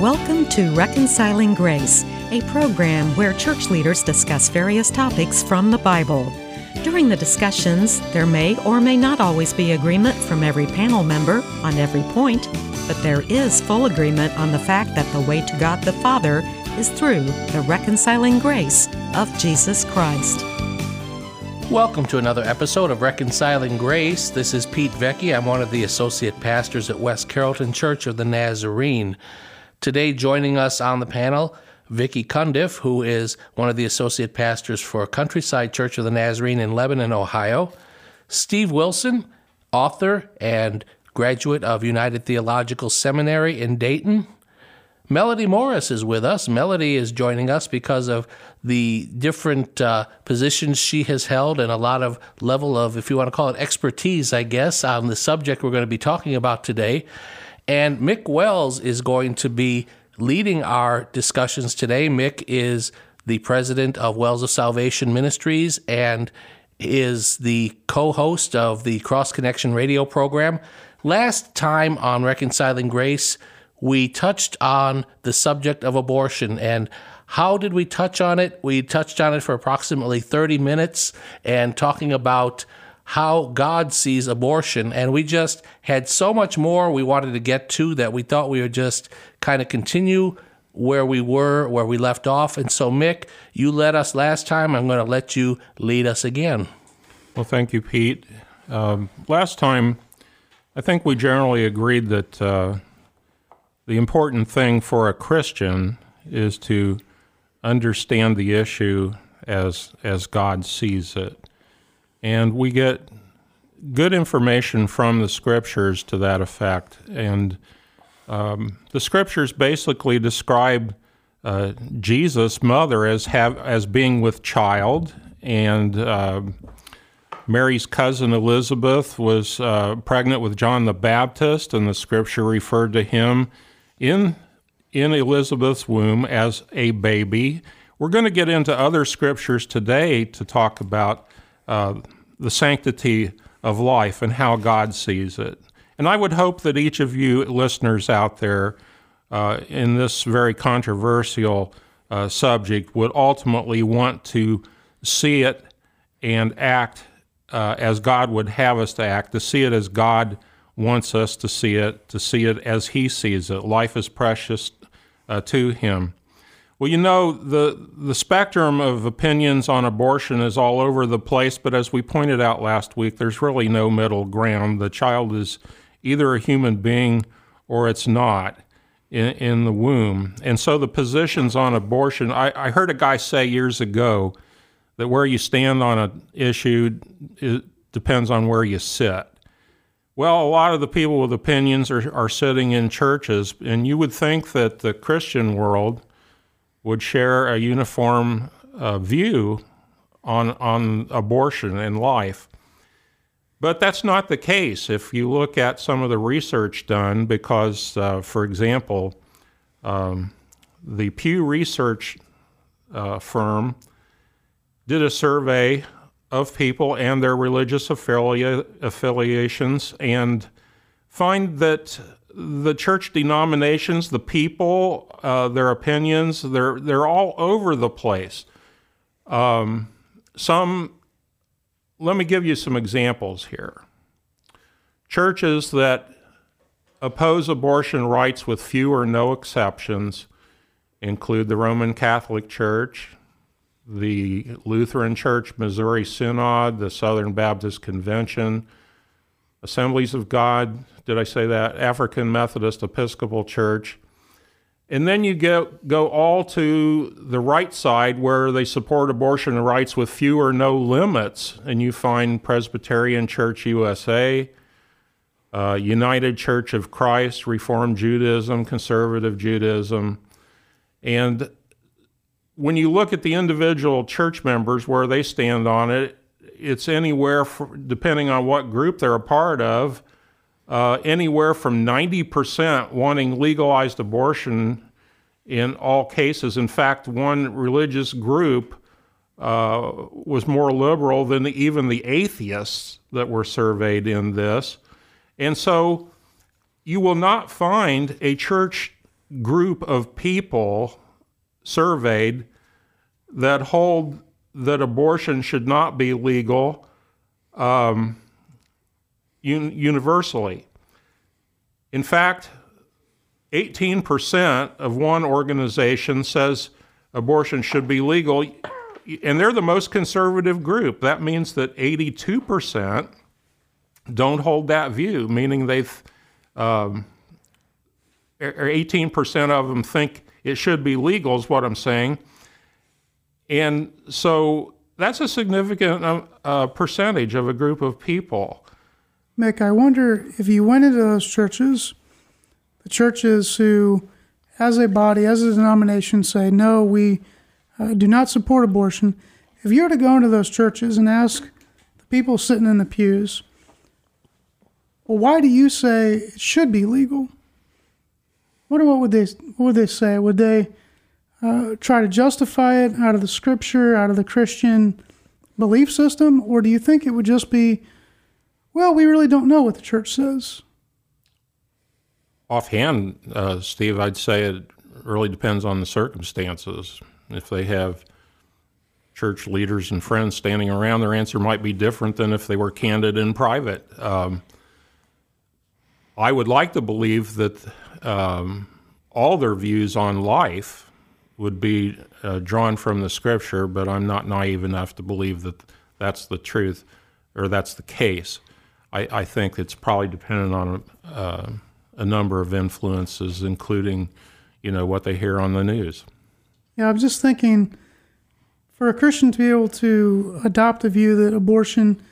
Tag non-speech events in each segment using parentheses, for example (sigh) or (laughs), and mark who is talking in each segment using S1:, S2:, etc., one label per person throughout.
S1: Welcome to Reconciling Grace, a program where church leaders discuss various topics from the Bible. During the discussions, there may or may not always be agreement from every panel member on every point, but there is full agreement on the fact that the way to God the Father is through the reconciling grace of Jesus Christ.
S2: Welcome to another episode of Reconciling Grace. This is Pete Vecchi. I'm one of the associate pastors at West Carrollton Church of the Nazarene. Today, joining us on the panel, Vicki Cundiff, who is one of the associate pastors for Countryside Church of the Nazarene in Lebanon, Ohio. Steve Wilson, author and graduate of United Theological Seminary in Dayton. Melody Morris is with us. Melody is joining us because of the different uh, positions she has held and a lot of level of, if you want to call it expertise, I guess, on the subject we're going to be talking about today. And Mick Wells is going to be leading our discussions today. Mick is the president of Wells of Salvation Ministries and is the co host of the Cross Connection radio program. Last time on Reconciling Grace, we touched on the subject of abortion. And how did we touch on it? We touched on it for approximately 30 minutes and talking about how God sees abortion. And we just had so much more we wanted to get to that we thought we would just kind of continue where we were, where we left off. And so, Mick, you led us last time. I'm going to let you lead us again.
S3: Well, thank you, Pete. Um, last time, I think we generally agreed that uh, the important thing for a Christian is to understand the issue as as God sees it. And we get good information from the scriptures to that effect. And um, the scriptures basically describe uh, Jesus' mother as have as being with child, and uh, Mary's cousin Elizabeth was uh, pregnant with John the Baptist, and the scripture referred to him in in Elizabeth's womb as a baby. We're going to get into other scriptures today to talk about uh, the sanctity of life and how God sees it. And I would hope that each of you listeners out there uh, in this very controversial uh, subject would ultimately want to see it and act uh, as God would have us to act, to see it as God wants us to see it, to see it as He sees it. Life is precious uh, to Him. Well, you know, the, the spectrum of opinions on abortion is all over the place, but as we pointed out last week, there's really no middle ground. The child is either a human being or it's not in, in the womb. And so the positions on abortion, I, I heard a guy say years ago that where you stand on an issue depends on where you sit. Well, a lot of the people with opinions are, are sitting in churches, and you would think that the Christian world would share a uniform uh, view on, on abortion and life. But that's not the case if you look at some of the research done, because, uh, for example, um, the Pew Research uh, firm did a survey of people and their religious affilia- affiliations and find that the church denominations, the people, uh, their opinions, they're, they're all over the place. Um, some, let me give you some examples here. Churches that oppose abortion rights with few or no exceptions include the Roman Catholic Church, the Lutheran Church Missouri Synod, the Southern Baptist Convention, Assemblies of God, did I say that? African Methodist Episcopal Church. And then you get, go all to the right side where they support abortion rights with few or no limits. And you find Presbyterian Church USA, uh, United Church of Christ, Reformed Judaism, Conservative Judaism. And when you look at the individual church members where they stand on it, it's anywhere, depending on what group they're a part of, uh, anywhere from 90% wanting legalized abortion in all cases. In fact, one religious group uh, was more liberal than the, even the atheists that were surveyed in this. And so you will not find a church group of people surveyed that hold that abortion should not be legal um, un- universally. In fact, 18% of one organization says abortion should be legal, and they're the most conservative group. That means that 82% don't hold that view, meaning they've um, or 18% of them think it should be legal, is what I'm saying. And so that's a significant uh, uh, percentage of a group of people.
S4: Mick, I wonder if you went into those churches, the churches who, as a body, as a denomination, say, no, we uh, do not support abortion. If you were to go into those churches and ask the people sitting in the pews, well, why do you say it should be legal? What, what would they what would they say? Would they uh, try to justify it out of the scripture, out of the Christian belief system, or do you think it would just be, well, we really don't know what the church says?
S3: Offhand, uh, Steve, I'd say it really depends on the circumstances. If they have church leaders and friends standing around, their answer might be different than if they were candid in private. Um, I would like to believe that um, all their views on life would be uh, drawn from the scripture, but I'm not naive enough to believe that that's the truth or that's the case. I, I think it's probably dependent on uh, a number of influences, including, you know, what they hear on the news.
S4: Yeah, I'm just thinking for a Christian to be able to adopt a view that abortion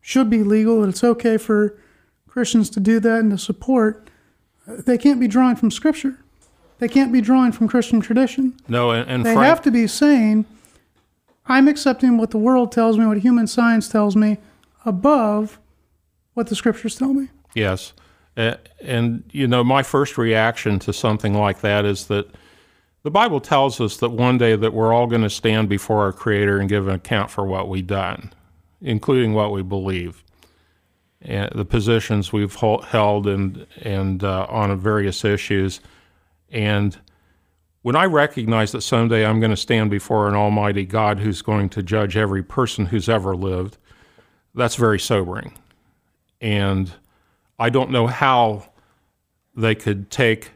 S4: should be legal, that it's okay for Christians to do that and to support, they can't be drawing from Scripture. They can't be drawing from Christian tradition.
S3: No, and, and
S4: they
S3: Frank,
S4: have to be saying, I'm accepting what the world tells me, what human science tells me, above what the Scriptures tell me.
S3: Yes. Uh, and, you know, my first reaction to something like that is that the Bible tells us that one day that we're all going to stand before our Creator and give an account for what we've done, including what we believe and the positions we've held and and uh, on various issues. And when I recognize that someday I'm going to stand before an Almighty God who's going to judge every person who's ever lived, that's very sobering. And I don't know how they could take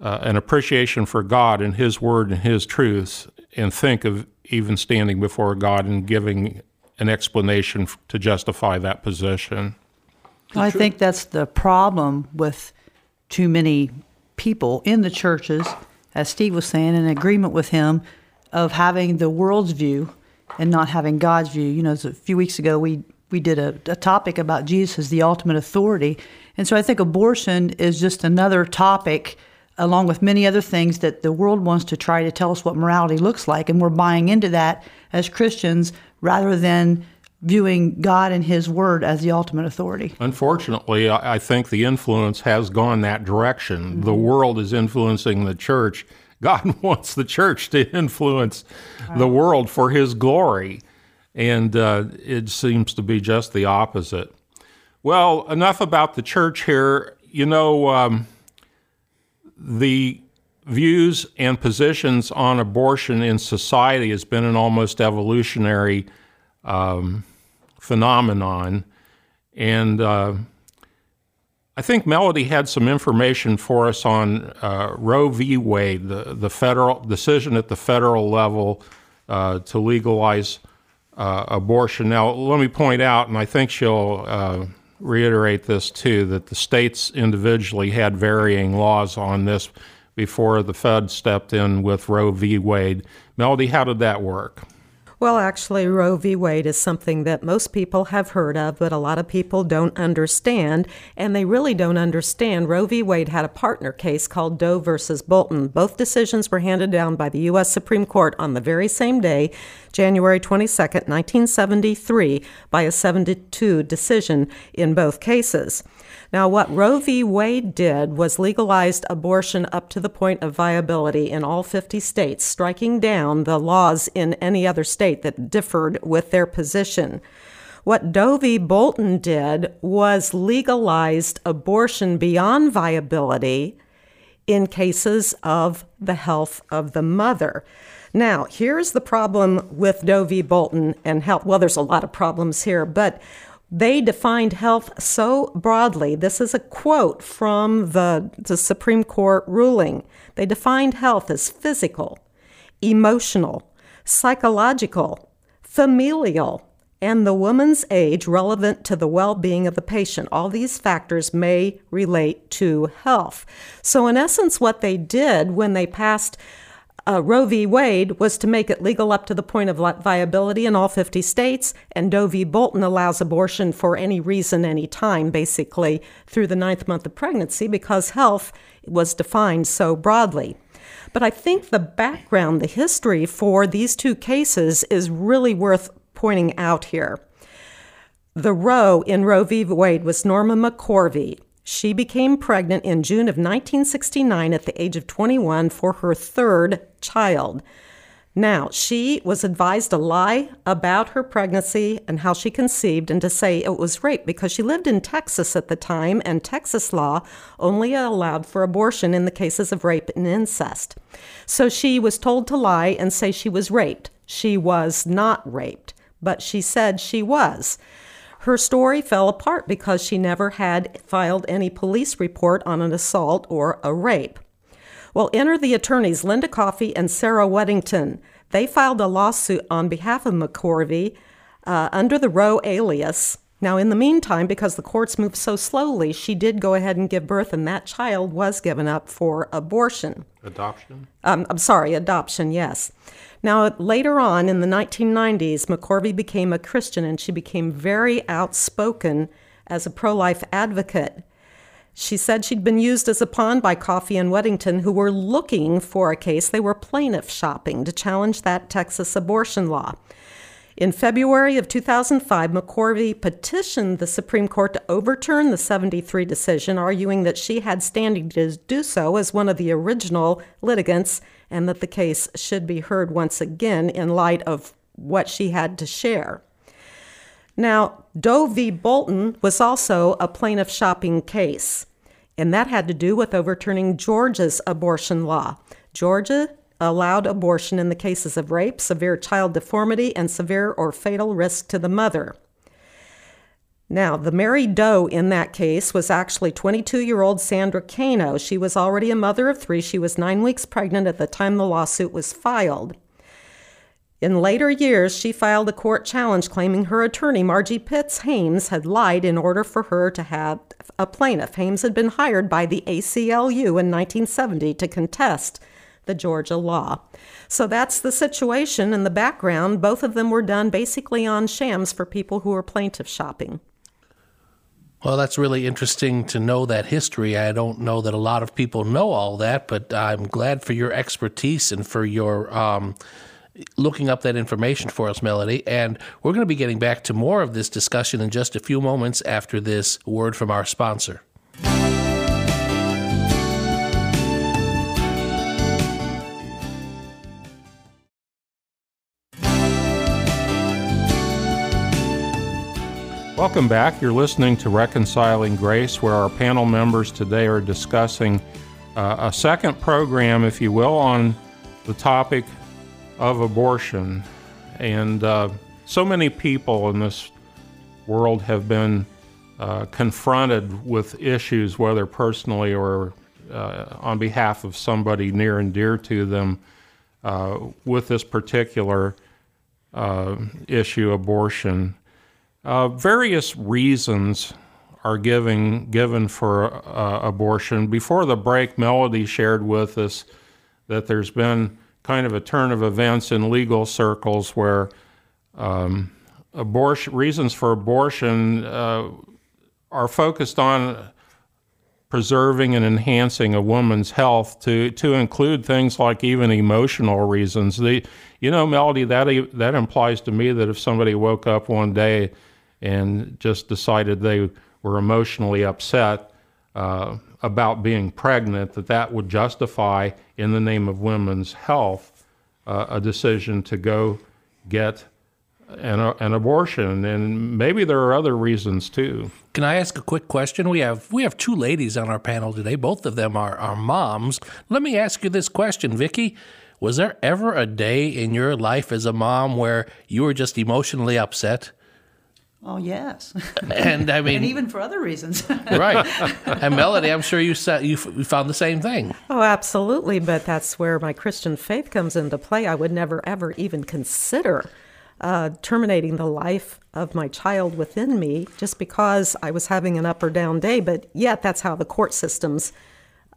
S3: uh, an appreciation for God and His Word and His truths and think of even standing before God and giving an explanation to justify that position.
S5: I think that's the problem with too many people in the churches, as Steve was saying, in agreement with him, of having the world's view and not having God's view. You know, a few weeks ago we we did a, a topic about Jesus as the ultimate authority, and so I think abortion is just another topic along with many other things that the world wants to try to tell us what morality looks like. And we're buying into that as Christians rather than viewing God and His Word as the ultimate authority.
S3: Unfortunately, I think the influence has gone that direction. Mm-hmm. The world is influencing the church. God (laughs) wants the church to influence right. the world for His glory. And uh, it seems to be just the opposite. Well, enough about the church here. You know, um, the views and positions on abortion in society has been an almost evolutionary um, phenomenon. And uh, I think Melody had some information for us on uh, Roe v. Wade, the, the federal decision at the federal level uh, to legalize uh, abortion. Now, let me point out, and I think she'll uh, reiterate this too, that the states individually had varying laws on this before the Fed stepped in with Roe v. Wade. Melody, how did that work?
S1: Well, actually, Roe v. Wade is something that most people have heard of, but a lot of people don't understand. And they really don't understand. Roe v. Wade had a partner case called Doe versus Bolton. Both decisions were handed down by the U.S. Supreme Court on the very same day, January 22, 1973, by a 7 to 2 decision in both cases. Now, what Roe v. Wade did was legalized abortion up to the point of viability in all 50 states, striking down the laws in any other state that differed with their position. What Doe v. Bolton did was legalized abortion beyond viability
S6: in cases of the health of the mother. Now, here's the problem with Doe v. Bolton and health. Well, there's a lot of problems here, but they defined health so broadly. This is a quote from the, the Supreme Court ruling. They defined health as physical, emotional, psychological, familial, and the woman's age relevant to the well being of the patient. All these factors may relate to health. So, in essence, what they did when they passed uh, Roe v. Wade was to make it legal up to the point of viability in all 50 states, and Doe v. Bolton allows abortion for any reason, any time, basically, through the ninth month of pregnancy because health was defined so broadly. But I think the background, the history for these two cases is really worth pointing out here. The Roe in Roe v. Wade was Norma McCorvey, she became pregnant in June of 1969 at the age of 21 for her third child. Now, she was advised to lie about her pregnancy and how she conceived and to say it was rape because she lived in Texas at the time, and Texas law only allowed for abortion in the cases of rape and incest. So she was told to lie and say she was raped. She was not raped, but she said she was. Her story fell apart because she never had filed any police report on an assault or a rape. Well, enter the attorneys Linda Coffey and Sarah Weddington. They filed a lawsuit on behalf of McCorvey uh, under the Roe alias. Now, in the meantime, because the courts moved so slowly, she did go ahead and give birth, and that child was given up for abortion.
S3: Adoption?
S6: Um, I'm sorry, adoption, yes. Now, later on in the 1990s, McCorvey became a Christian and she became very outspoken as a pro life advocate. She said she'd been used as a pawn by Coffey and Weddington, who were looking for a case. They were plaintiff shopping to challenge that Texas abortion law. In February of 2005, McCorvey petitioned the Supreme Court to overturn the 73 decision, arguing that she had standing to do so as one of the original litigants and that the case should be heard once again in light of what she had to share. Now, Doe v. Bolton was also a plaintiff shopping case, and that had to do with overturning Georgia's abortion law. Georgia allowed abortion in the cases of rape, severe child deformity, and severe or fatal risk to the mother. Now, the married Doe in that case was actually 22 year old Sandra Cano. She was already a mother of three. She was nine weeks pregnant at the time the lawsuit was filed. In later years, she filed a court challenge claiming her attorney, Margie Pitts Hames, had lied in order for her to have a plaintiff. Hames had been hired by the ACLU in 1970 to contest the Georgia law. So that's the situation in the background. Both of them were done basically on shams for people who were plaintiff shopping.
S2: Well, that's really interesting to know that history. I don't know that a lot of people know all that, but I'm glad for your expertise and for your um, looking up that information for us, Melody. And we're going to be getting back to more of this discussion in just a few moments after this word from our sponsor.
S3: Welcome back. You're listening to Reconciling Grace, where our panel members today are discussing uh, a second program, if you will, on the topic of abortion. And uh, so many people in this world have been uh, confronted with issues, whether personally or uh, on behalf of somebody near and dear to them, uh, with this particular uh, issue, abortion. Uh, various reasons are giving, given for uh, abortion. Before the break, Melody shared with us that there's been kind of a turn of events in legal circles where um, abortion reasons for abortion uh, are focused on preserving and enhancing a woman's health to to include things like even emotional reasons. The you know, Melody, that that implies to me that if somebody woke up one day and just decided they were emotionally upset uh, about being pregnant, that that would justify, in the name of women's health, uh, a decision to go get an, an abortion, and maybe there are other reasons too.
S2: Can I ask a quick question? We have we have two ladies on our panel today. Both of them are, are moms. Let me ask you this question, Vicki. Was there ever a day in your life as a mom where you were just emotionally upset?
S5: Oh yes, (laughs)
S2: And I mean,
S5: and even for other reasons. (laughs)
S2: right. (laughs) And Melody, I'm sure you sa- you, found the same thing.
S6: Oh, absolutely. But that's where my Christian faith comes into play. I would never, ever even consider uh, terminating the life of my child within me just because I was having an up or down day. But yet, that's how the court systems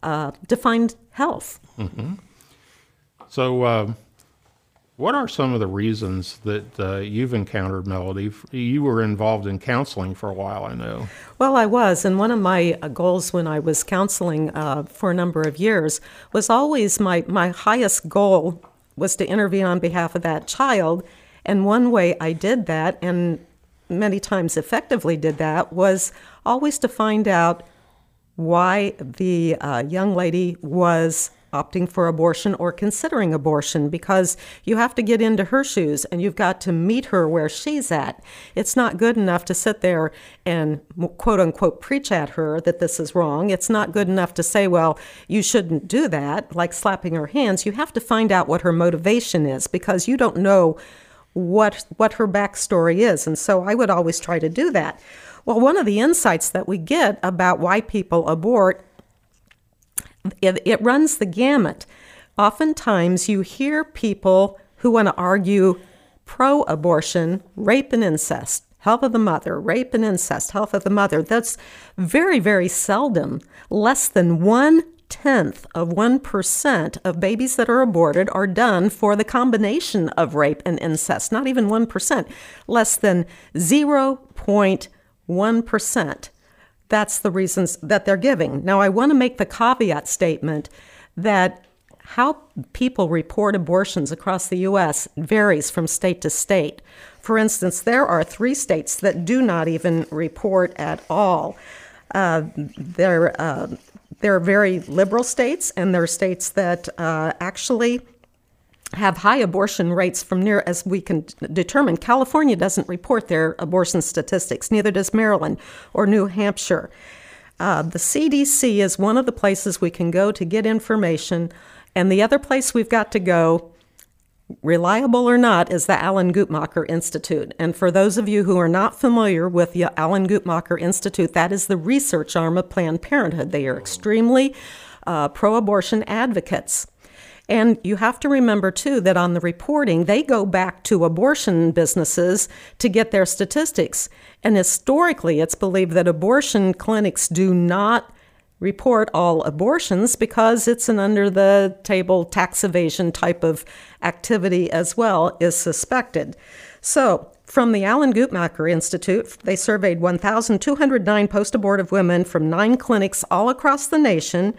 S6: uh, defined health.
S3: So, uh, what are some of the reasons that uh, you've encountered, Melody? You were involved in counseling for a while, I know.
S6: Well, I was, and one of my uh, goals when I was counseling uh, for a number of years was always my, my highest goal was to intervene on behalf of that child. And one way I did that, and many times effectively did that, was always to find out why the uh, young lady was opting for abortion or considering abortion because you have to get into her shoes and you've got to meet her where she's at. It's not good enough to sit there and quote unquote preach at her that this is wrong. It's not good enough to say, well, you shouldn't do that, like slapping her hands. You have to find out what her motivation is because you don't know what what her backstory is. And so I would always try to do that. Well, one of the insights that we get about why people abort it, it runs the gamut. Oftentimes, you hear people who want to argue pro abortion, rape and incest, health of the mother, rape and incest, health of the mother. That's very, very seldom. Less than one tenth of 1% of babies that are aborted are done for the combination of rape and incest. Not even 1%. Less than 0.1%. That's the reasons that they're giving. Now, I want to make the caveat statement that how people report abortions across the U.S. varies from state to state. For instance, there are three states that do not even report at all. Uh, they're, uh, they're very liberal states, and there are states that uh, actually have high abortion rates from near as we can determine. California doesn't report their abortion statistics, neither does Maryland or New Hampshire. Uh, the CDC is one of the places we can go to get information, and the other place we've got to go, reliable or not, is the Alan Guttmacher Institute. And for those of you who are not familiar with the Alan Guttmacher Institute, that is the research arm of Planned Parenthood. They are extremely uh, pro abortion advocates. And you have to remember, too, that on the reporting, they go back to abortion businesses to get their statistics. And historically, it's believed that abortion clinics do not report all abortions because it's an under the table tax evasion type of activity as well, is suspected. So, from the Alan Guttmacher Institute, they surveyed 1,209 post abortive women from nine clinics all across the nation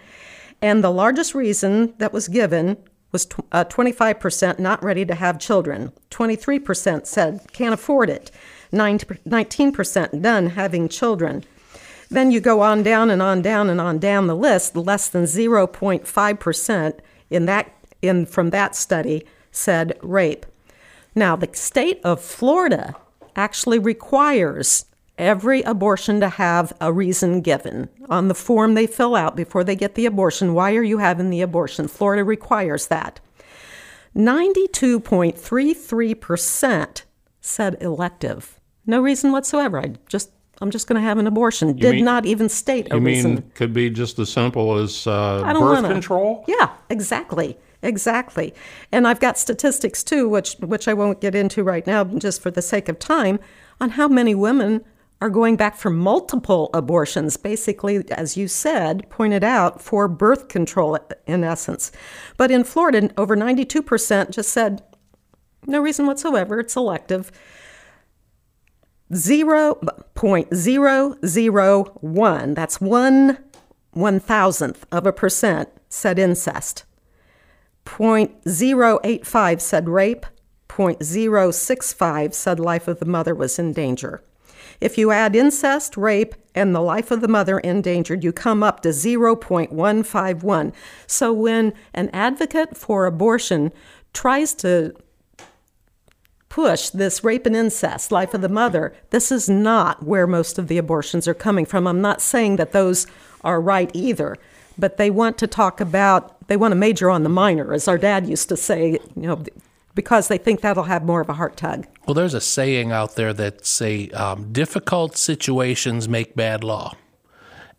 S6: and the largest reason that was given was uh, 25% not ready to have children. 23% said can't afford it. 19% done having children. Then you go on down and on down and on down the list. Less than 0.5% in that in from that study said rape. Now, the state of Florida actually requires every abortion to have a reason given on the form they fill out before they get the abortion. Why are you having the abortion? Florida requires that. 92.33% said elective. No reason whatsoever. I just I'm just going to have an abortion. Did
S3: mean-
S6: not even state a
S3: You
S6: reason.
S3: mean could be just as simple as uh, birth
S6: wanna.
S3: control?
S6: Yeah, exactly. Exactly. And I've got statistics too, which which I won't get into right now just for the sake of time, on how many women are going back for multiple abortions, basically, as you said, pointed out, for birth control in essence. But in Florida, over 92% just said, no reason whatsoever, it's elective. 0.001, that's one one thousandth of a percent, said incest. 0.085 said rape. 0.065 said life of the mother was in danger. If you add incest, rape, and the life of the mother endangered, you come up to 0.151. So when an advocate for abortion tries to push this rape and incest, life of the mother, this is not where most of the abortions are coming from. I'm not saying that those are right either, but they want to talk about, they want to major on the minor, as our dad used to say, you know, because they think that'll have more of a heart tug.
S2: Well, there's a saying out there that say um, difficult situations make bad law.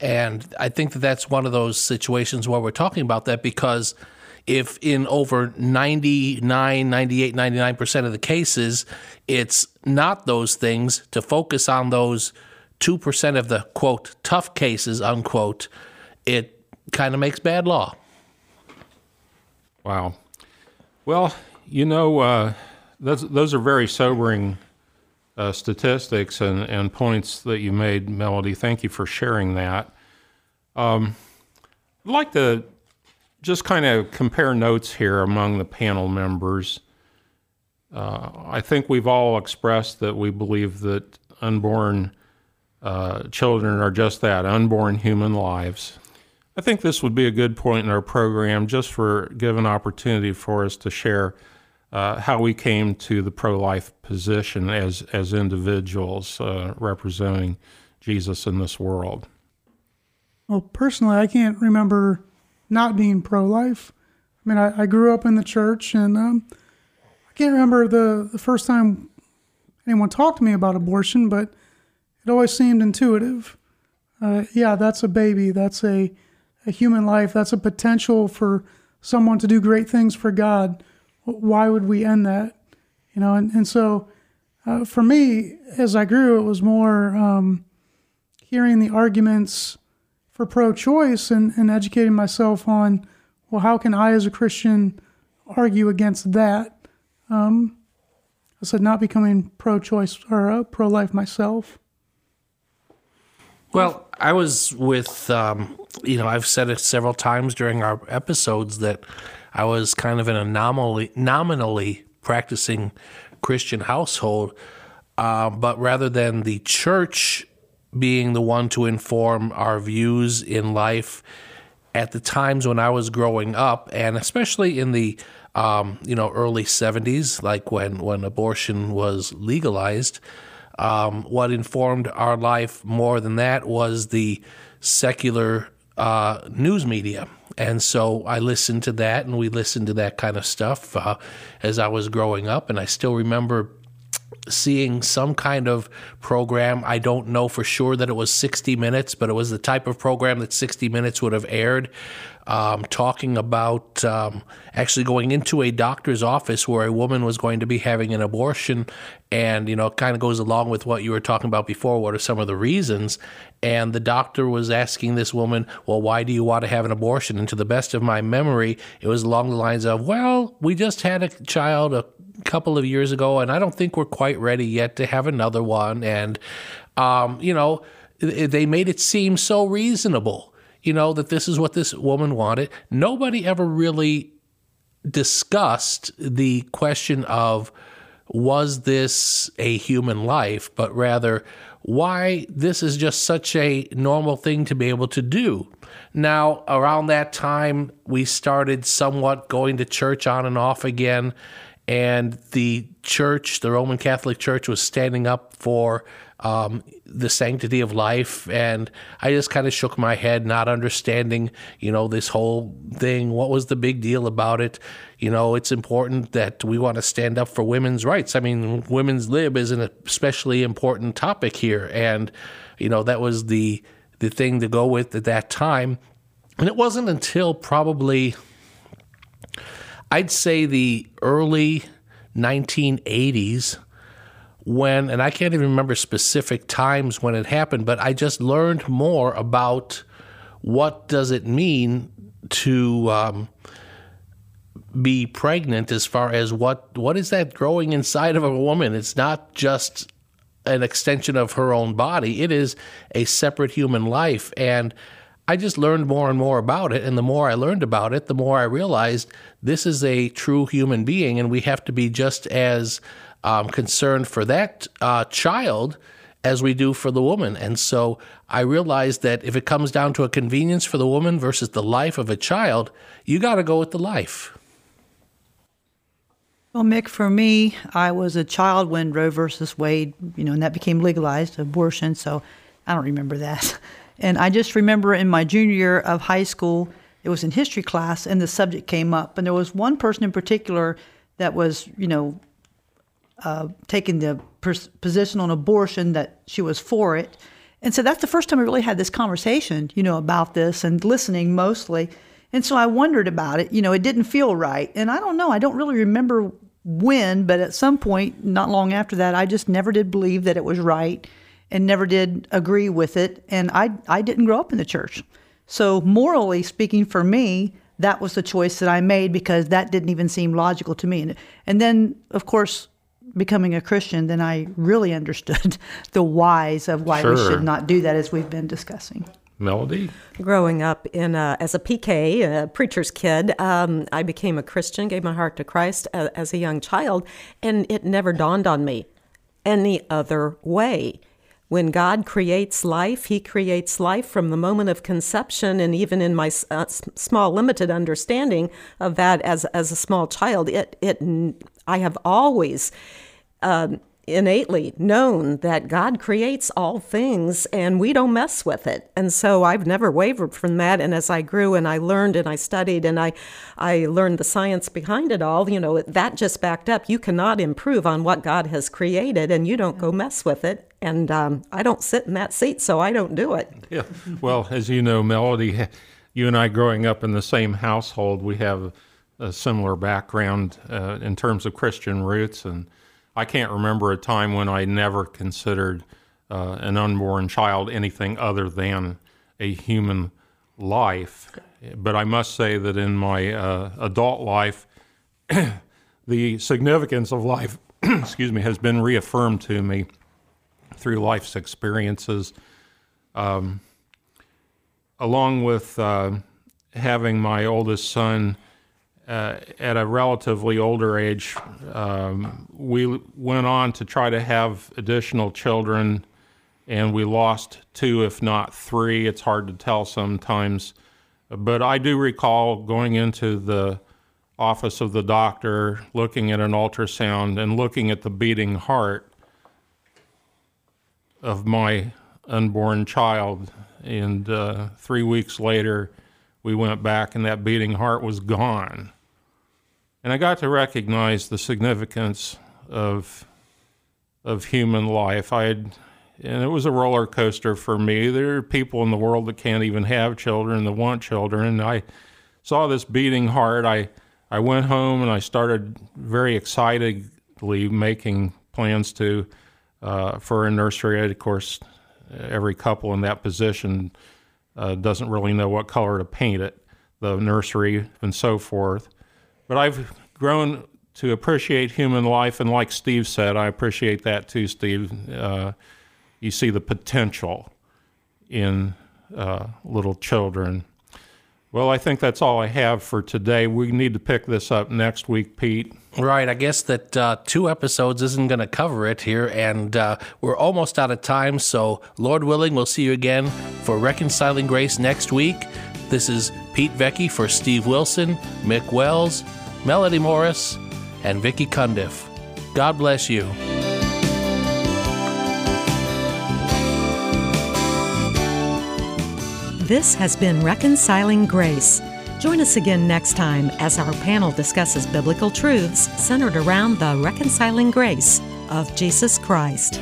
S2: And I think that that's one of those situations where we're talking about that because if in over 99, 98, 99% of the cases, it's not those things, to focus on those 2% of the quote, tough cases, unquote, it kind of makes bad law.
S3: Wow. Well, you know, uh, those, those are very sobering uh, statistics and, and points that you made, Melody. Thank you for sharing that. Um, I'd like to just kind of compare notes here among the panel members. Uh, I think we've all expressed that we believe that unborn uh, children are just that unborn human lives. I think this would be a good point in our program just for give an opportunity for us to share uh, how we came to the pro-life position as as individuals uh, representing Jesus in this world.
S4: Well, personally, I can't remember not being pro life. I mean, I, I, grew up in the church, and um, I can't remember the, the first time anyone talked to me about abortion, but it always seemed intuitive. Uh, yeah, that's a baby. That's a, a human life. That's a potential for someone to do great things for God. Why would we end that? You know, and, and so uh, for me, as I grew, it was more um, hearing the arguments for pro choice and, and educating myself on, well, how can I as a Christian argue against that? Um, I said, not becoming pro choice or uh, pro life myself.
S2: Well, I was with, um, you know, I've said it several times during our episodes that I was kind of an anomaly, nominally practicing Christian household. Uh, but rather than the church being the one to inform our views in life at the times when I was growing up, and especially in the um, you know early '70s, like when when abortion was legalized. Um, what informed our life more than that was the secular uh, news media. And so I listened to that, and we listened to that kind of stuff uh, as I was growing up. And I still remember seeing some kind of program. I don't know for sure that it was 60 Minutes, but it was the type of program that 60 Minutes would have aired, um, talking about um, actually going into a doctor's office where a woman was going to be having an abortion. And, you know, it kind of goes along with what you were talking about before. What are some of the reasons? And the doctor was asking this woman, Well, why do you want to have an abortion? And to the best of my memory, it was along the lines of, Well, we just had a child a couple of years ago, and I don't think we're quite ready yet to have another one. And, um, you know, they made it seem so reasonable, you know, that this is what this woman wanted. Nobody ever really discussed the question of was this a human life, but rather why this is just such a normal thing to be able to do. Now, around that time, we started somewhat going to church on and off again and the church, the Roman Catholic Church, was standing up for um, the sanctity of life. And I just kind of shook my head, not understanding, you know, this whole thing. What was the big deal about it? You know, it's important that we want to stand up for women's rights. I mean, women's lib is an especially important topic here. And, you know, that was the, the thing to go with at that time. And it wasn't until probably I'd say the early 1980s when, and I can't even remember specific times when it happened, but I just learned more about what does it mean to um, be pregnant as far as what what is that growing inside of a woman? It's not just an extension of her own body. It is a separate human life. And I just learned more and more about it. And the more I learned about it, the more I realized this is a true human being, and we have to be just as um, concerned for that uh, child as we do for the woman. And so I realized that if it comes down to a convenience for the woman versus the life of a child, you got to go with the life.
S5: Well, Mick, for me, I was a child when Roe versus Wade, you know, and that became legalized, abortion. So I don't remember that. (laughs) And I just remember in my junior year of high school, it was in history class, and the subject came up. And there was one person in particular that was, you know, uh, taking the pers- position on abortion that she was for it. And so that's the first time I really had this conversation, you know, about this and listening mostly. And so I wondered about it. You know, it didn't feel right. And I don't know, I don't really remember when, but at some point, not long after that, I just never did believe that it was right and never did agree with it. And I, I didn't grow up in the church. So, morally speaking, for me, that was the choice that I made because that didn't even seem logical to me. And, and then, of course, becoming a Christian, then I really (laughs) understood the whys of why we should not do that, as we've been discussing.
S3: Melody?
S6: Growing up in a, as a PK, a preacher's kid, um, I became a Christian, gave my heart to Christ a, as a young child, and it never dawned on me any other way. When God creates life, He creates life from the moment of conception, and even in my uh, small, limited understanding of that as as a small child, it it I have always um, innately known that God creates all things and we don't mess with it. And so I've never wavered from that. And as I grew and I learned and I studied and I, I learned the science behind it all, you know, that just backed up. You cannot improve on what God has created and you don't go mess with it. And um, I don't sit in that seat, so I don't do it. (laughs)
S3: Yeah. Well, as you know, Melody, you and I growing up in the same household, we have a similar background uh, in terms of Christian roots. And I can't remember a time when I never considered uh, an unborn child anything other than a human life. But I must say that in my uh, adult life, (clears throat) the significance of life, (clears throat) excuse me, has been reaffirmed to me through life's experiences along with uh, having my oldest son uh, at a relatively older age, um, we went on to try to have additional children, and we lost two, if not three. It's hard to tell sometimes. But I do recall going into the office of the doctor, looking at an ultrasound, and looking at the beating heart of my unborn child. And uh, three weeks later, we went back, and that beating heart was gone. And I got to recognize the significance of of human life. I had, and it was a roller coaster for me. There are people in the world that can't even have children, that want children. And I saw this beating heart. I I went home and I started very excitedly making plans to uh, for a nursery. Of course, every couple in that position uh, doesn't really know what color to paint it, the nursery and so forth. But I've grown to appreciate human life, and like Steve said, I appreciate that too, Steve. Uh, you see the potential in uh, little children. Well, I think that's all I have for today. We need to pick this up next week, Pete.
S2: Right. I guess that uh, two episodes isn't going to cover it here, and uh, we're almost out of time. So, Lord willing, we'll see you again for Reconciling Grace next week. This is Pete Vecchi for Steve Wilson, Mick Wells, Melody Morris, and Vicki Cundiff. God bless you.
S1: This has been Reconciling Grace. Join us again next time as our panel discusses biblical truths centered around the reconciling grace of Jesus Christ.